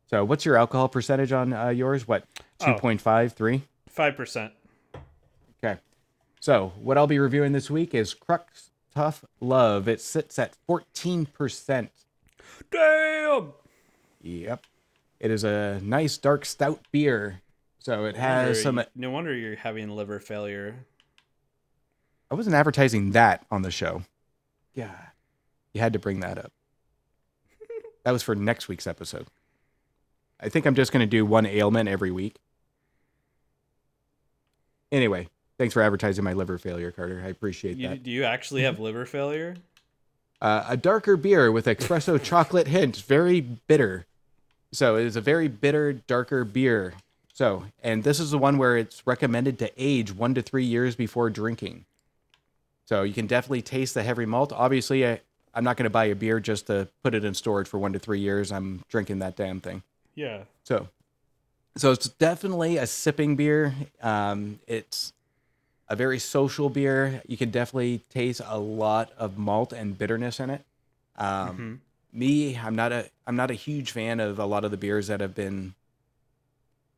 So, what's your alcohol percentage on uh, yours? What, Oh. 2.5, 3? Five percent. Okay. So, what I'll be reviewing this week is Crux Tough Love. It sits at 14%. Damn. Yep. It is a nice dark stout beer. So it has some. No wonder you're having liver failure. I wasn't advertising that on the show. Yeah. You had to bring that up. (laughs) That was for next week's episode. I think I'm just going to do one ailment every week. Anyway, thanks for advertising my liver failure, Carter. I appreciate You, that. do you actually have liver failure? Uh, a darker beer with espresso (laughs) chocolate hint, very bitter. So it is a very bitter, darker beer. So, and this is the one where it's recommended to age one to three years before drinking. So you can definitely taste the heavy malt. Obviously, I, I'm not going to buy a beer just to put it in storage for one to three years. I'm drinking that damn thing. Yeah. So, so it's definitely a sipping beer. Um, it's a very social beer. You can definitely taste a lot of malt and bitterness in it. Um, Me, I'm not a I'm not a huge fan of a lot of the beers that have been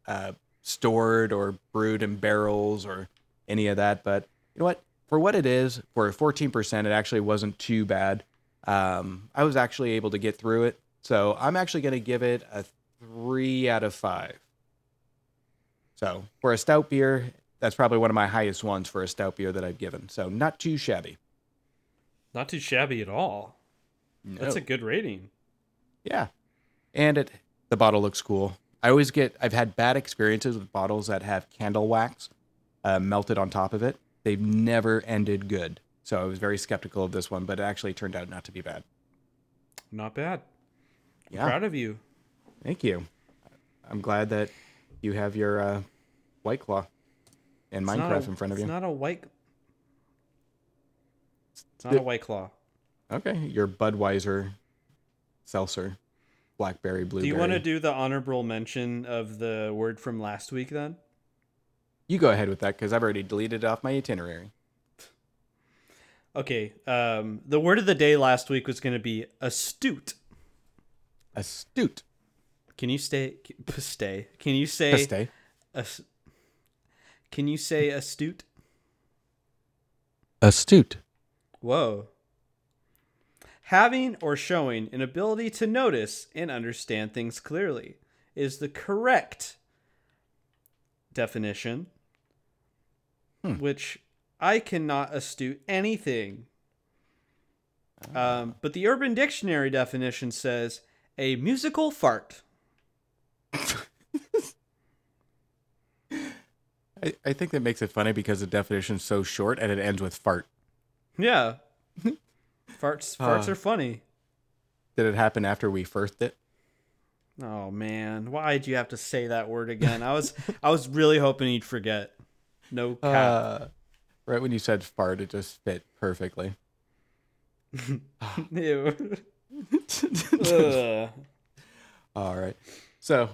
uh, stored or brewed in barrels or any of that. But you know what? For what it is, for 14%, it actually wasn't too bad. Um, I was actually able to get through it. So I'm actually going to give it a three out of five. So for a stout beer, that's probably one of my highest ones for a stout beer that I've given. So not too shabby. Not too shabby at all. That's a good rating. Yeah. And it the bottle looks cool. I always get I've had bad experiences with bottles that have candle wax uh, melted on top of it. They've never ended good. So I was very skeptical of this one, but it actually turned out not to be bad. Not bad. Yeah. Proud of you. Thank you. I'm glad that you have your uh, White Claw and It's Minecraft a- in front of you. It's not a white. It's not a white claw. Okay, your Budweiser seltzer, blackberry, blueberry. Do you want to do the honorable mention of the word from last week then? You go ahead with that because I've already deleted it off my itinerary. Okay. Um, the word of the day last week was going to be astute. Astute. Can you stay? Stay. Can you say? Stay. as- can you say astute? Astute. Whoa. Having or showing an ability to notice and understand things clearly is the correct definition, which I cannot astute anything. Um, but the Urban Dictionary definition says a musical fart. (laughs) I, I think that makes it funny because the definition's so short and it ends with fart. Yeah. (laughs) farts farts Uh. are funny. Did it happen after we first it? Oh man, why'd you have to say that word again? I was I was really hoping you'd forget. No cap. Uh, right when you said fart, it just fit perfectly. (laughs) Ew. Ugh. (laughs) All right. So,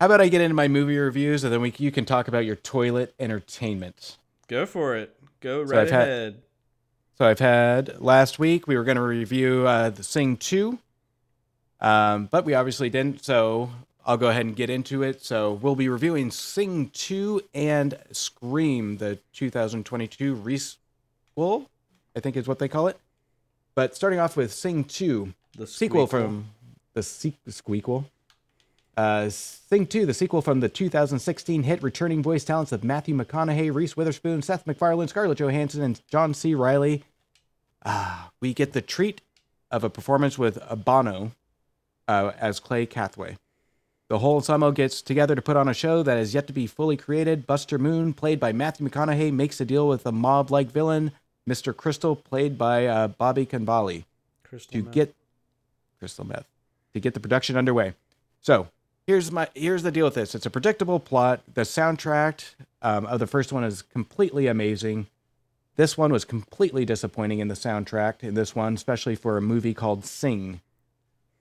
how about I get into my movie reviews and then we you can talk about your toilet entertainment. Go for it. Go So right had- ahead. So I've had last week we were going to review uh, the Sing Two, um, but we obviously didn't. So I'll go ahead and get into it. So we'll be reviewing Sing Two and Scream, the 2022 resequel, I think is what they call it. But starting off with Sing Two, The sequel squeakle. from the se-. Uh, Sing 2, the sequel from the 2016 hit returning voice talents of Matthew McConaughey, Reese Witherspoon, Seth MacFarlane, Scarlett Johansson, and John C. Reilly. Ah, we get the treat of a performance with Bono uh, as Clay Calloway. The whole ensemble gets together to put on a show that is yet to be fully created. Buster Moon, played by Matthew McConaughey, makes a deal with a mob-like villain, Mr. Crystal, played by uh, Bobby Crystal to meth. get crystal meth to get the production underway. So here's my here's the deal with this. It's a predictable plot. The soundtrack um, of the first one is completely amazing. This one was completely disappointing in the soundtrack. In this one, especially for a movie called Sing,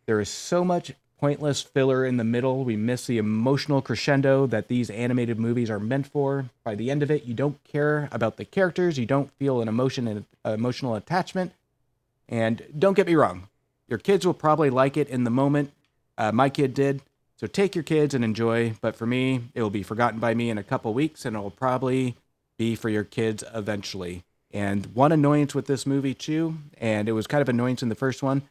there is so much pointless filler in the middle. We miss the emotional crescendo that these animated movies are meant for. By the end of it, you don't care about the characters. You don't feel an emotion and emotional attachment. And don't get me wrong, your kids will probably like it in the moment. Uh, my kid did. So take your kids and enjoy. But for me, it will be forgotten by me in a couple weeks, and it will probably be for your kids eventually. And one annoyance with this movie, too, and it was kind of annoyance in the first one,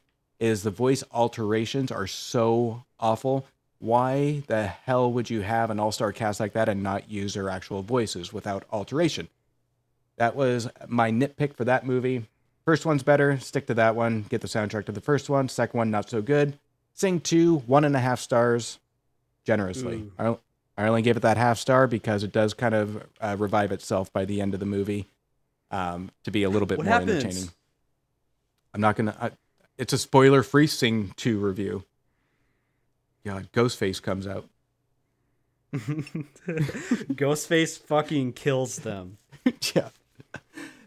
is the voice alterations are so awful. Why the hell would you have an all star cast like that and not use their actual voices without alteration? That was my nitpick for that movie. First one's better. Stick to that one. Get the soundtrack to the first one. Second one, not so good. Sing two, one and a half stars, generously. Ooh. I, I only gave it that half star because it does kind of uh, revive itself by the end of the movie um, to be a little bit What more happens? entertaining. I'm not gonna. I, it's a spoiler-free Sing two review. God, Ghostface comes out. (laughs) Ghostface fucking kills them. (laughs) yeah.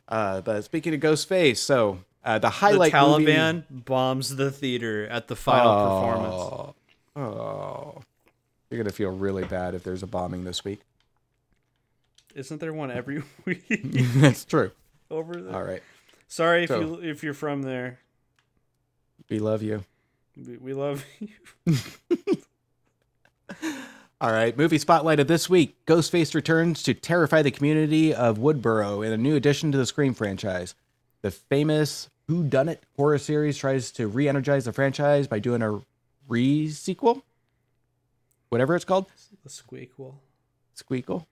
Uh, but speaking of Ghostface, so uh, the The highlight movie- Taliban bombs the theater at the final performance. Oh, oh, you're gonna feel really bad if there's a bombing this week. Isn't there one every (laughs) week That's true. over there? All right, Sorry if So- you if you're from there. We love you. We, we love (laughs) you. (laughs) All right, movie spotlight of this week: Ghostface returns to terrify the community of Woodsboro in a new addition to the Scream franchise. The famous Who Done It horror series tries to re-energize the franchise by doing a re-sequel, whatever it's called. The squeakle. Squeakle.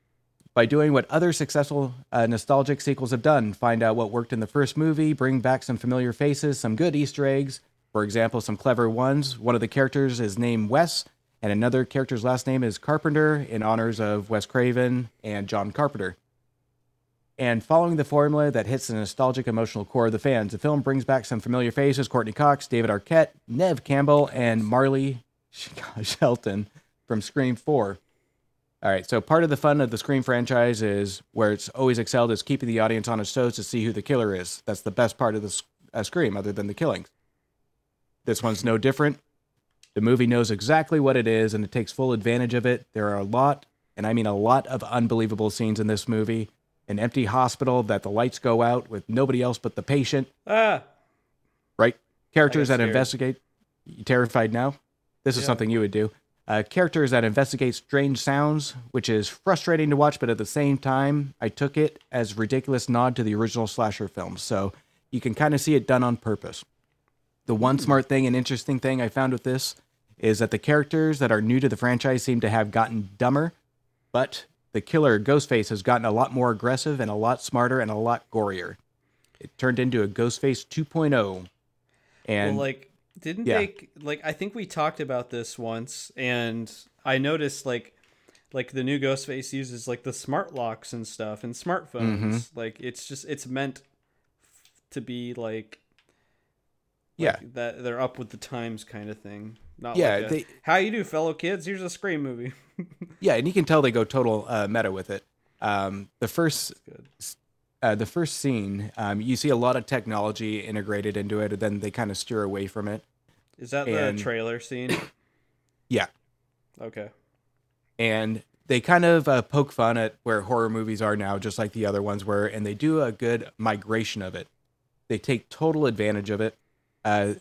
By doing what other successful uh, nostalgic sequels have done, find out what worked in the first movie, bring back some familiar faces, some good Easter eggs. For example, some clever ones. One of the characters is named Wes, and another character's last name is Carpenter in honors of Wes Craven and John Carpenter. And following the formula that hits the nostalgic emotional core of the fans, the film brings back some familiar faces Courteney Cox, David Arquette, Neve Campbell, and Marley (laughs) Shelton from Scream 4. All right, so part of the fun of the Scream franchise is where it's always excelled is keeping the audience on its toes to see who the killer is. That's the best part of the uh, Scream, other than the killings. This one's no different. The movie knows exactly what it is, and it takes full advantage of it. There are a lot and I mean a lot of unbelievable scenes in this movie. An empty hospital that the lights go out with nobody else but the patient, Ah, right? Characters that investigate. You terrified now? This is Yeah. something you would do. Uh, characters that investigate strange sounds, which is frustrating to watch, but at the same time, I took it as ridiculous nod to the original slasher films. So you can kind of see it done on purpose. The one smart thing and interesting thing I found with this is that the characters that are new to the franchise seem to have gotten dumber, but the killer Ghostface has gotten a lot more aggressive and a lot smarter and a lot gorier. It turned into a Ghostface 2.0. And well, like, didn't yeah. they like? I think we talked about this once, and I noticed like, like the new Ghostface uses like the smart locks and stuff and smartphones. Mm-hmm. Like, it's just it's meant to be like, yeah, like, that they're up with the times kind of thing. Not Yeah, like a, they- how you do, fellow kids? Here's a Scream movie. (laughs) yeah, and you can tell they go total uh, meta with it. Um, the first uh, the first scene, um, you see a lot of technology integrated into it, and then they kind of steer away from it. Is that And- the trailer scene? (coughs) Yeah, Okay. and they kind of uh, poke fun at where horror movies are now, just like the other ones were, and they do a good migration of it. They take total advantage of it. Uh,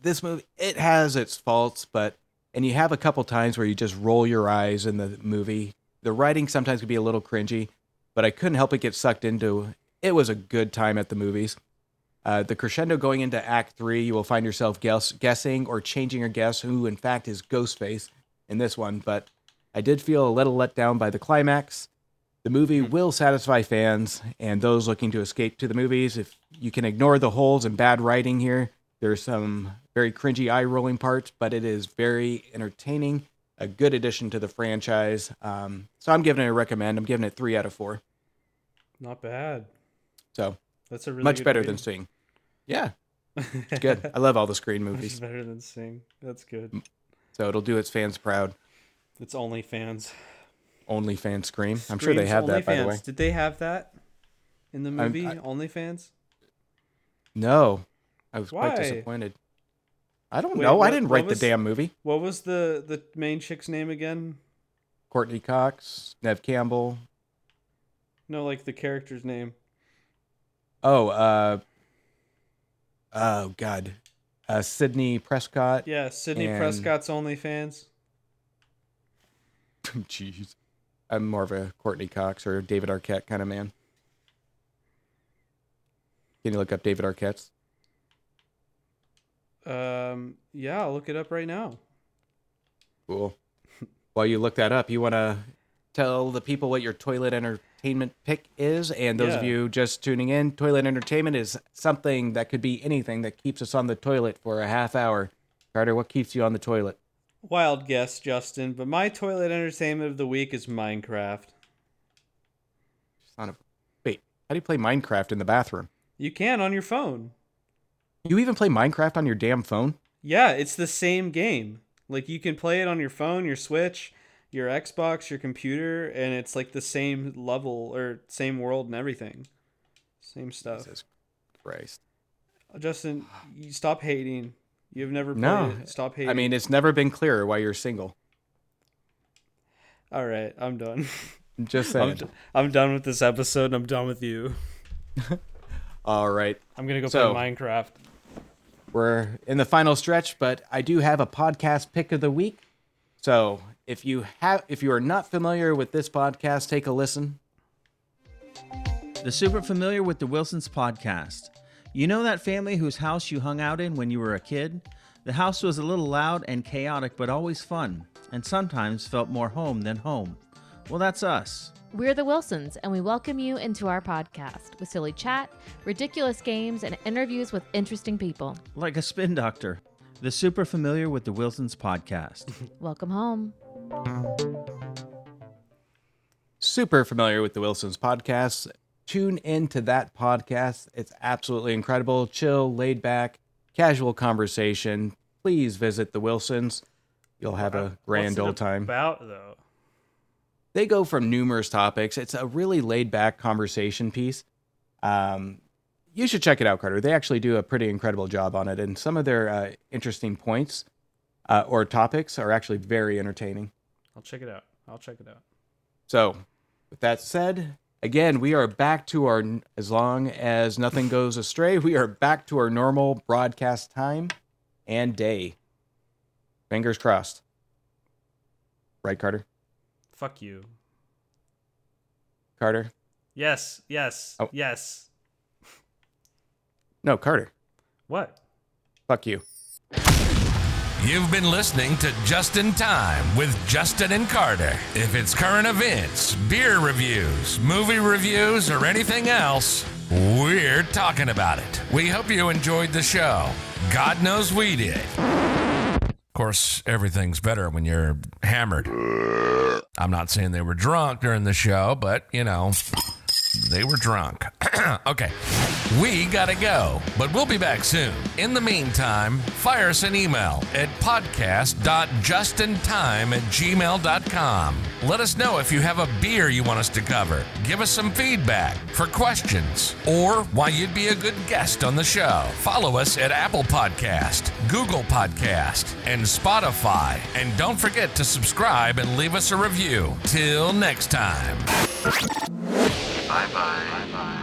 this movie, it has its faults, but and you have a couple times where you just roll your eyes in the movie. The writing sometimes can be a little cringy, but I couldn't help but get sucked into. It was a good time at the movies. Uh, the crescendo going into Act Three, you will find yourself guess, guessing or changing your guess who, in fact, is Ghostface in this one. But I did feel a little let down by the climax. The movie will satisfy fans and those looking to escape to the movies. If you can ignore the holes and bad writing here, there's some very cringy eye rolling parts, but it is very entertaining, a good addition to the franchise. Um, so I'm giving it a recommend. I'm giving it three out of four. Not bad. So That's a really much better rating. than Sing. Yeah, it's good. (laughs) I love all the Scream Much movies. better than Sing. That's good. So it'll do its fans proud. It's. Only fan Scream. I'm sure they have that, by the way. Did they have that in the movie? I- OnlyFans? No, I was Why? quite disappointed. I don't Wait, know. what- I didn't write was- the damn movie. What was the the main chick's name again? Courteney Cox, Neve Campbell. No, like the character's name. Oh, uh, oh God, uh, Sidney Prescott. Yeah, Sidney And- Prescott's OnlyFans. (laughs) Jeez, I'm more of a Courteney Cox or David Arquette kind of man. Can you look up David Arquette's? Um, yeah, I'll look it up right now. Cool. While you look that up, you want to tell the people what your toilet entertainment pick is. And those of you just tuning in, toilet entertainment is something that could be anything that keeps us on the toilet for a half hour. Carter, what keeps you on the toilet? Wild guess, Justin, but my toilet entertainment of the week is Minecraft. Son of Wait, how do you play Minecraft in the bathroom? You can on your phone. You even play Minecraft on your damn phone? Yeah, it's the same game. Like you can play it on your phone, your Switch, your Xbox, your computer, and it's like the same level or same world and everything. Same stuff. Jesus Christ. Justin, you stop hating. You've never played No, it. Stop hating. I mean, it's never been clearer why you're single. all right, I'm done. I'm (laughs) Just I'm, saying. d- I'm done with this episode. and I'm done with you. (laughs) All right. I'm gonna go So- play Minecraft. We're in the final stretch, but I do have a podcast pick of the week. So if you have if you are not familiar with this podcast, take a listen. The super familiar with the Wilsons podcast. You know that family whose house you hung out in when you were a kid? The house was a little loud and chaotic, but always fun, and sometimes felt more home than home. Well, that's us. We're the Wilsons, and we welcome you into our podcast with silly chat, ridiculous games, and interviews with interesting people. Like a spin doctor. The super familiar with the Wilsons podcast. (laughs) Welcome home. Super familiar with the Wilsons podcast. Tune into that podcast. It's absolutely incredible. Chill, laid back, casual conversation. Please visit the Wilsons. You'll have a grand What's it old time. About though. they go from numerous topics. It's a really laid back conversation piece. Um, you should check it out, Carter. They actually do a pretty incredible job on it, and some of their uh, interesting points uh, or topics are actually very entertaining. I'll check it out. I'll check it out. So, with that said, again, we are back to our, as long as nothing goes astray, we are back to our normal broadcast time and day. Fingers crossed. Right, Carter? Fuck you. Carter? Yes, yes, Oh. yes. No, Carter. What? Fuck you. You've been listening to Just in Time with Justin and Carter. If it's current events, beer reviews, movie reviews, or anything else, we're talking about it. We hope you enjoyed the show. God knows we did. Of course, everything's better when you're hammered. I'm not saying they were drunk during the show, but you know, they were drunk. (clears throat) okay, we gotta go, but we'll be back soon. In the meantime, fire us an email at podcast.justintime at gmail.com. Let us know if you have a beer you want us to cover. Give us some feedback for questions or why you'd be a good guest on the show. Follow us at Apple Podcast, Google Podcast, and Spotify. And don't forget to subscribe and leave us a review. Till next time bye. bye, bye.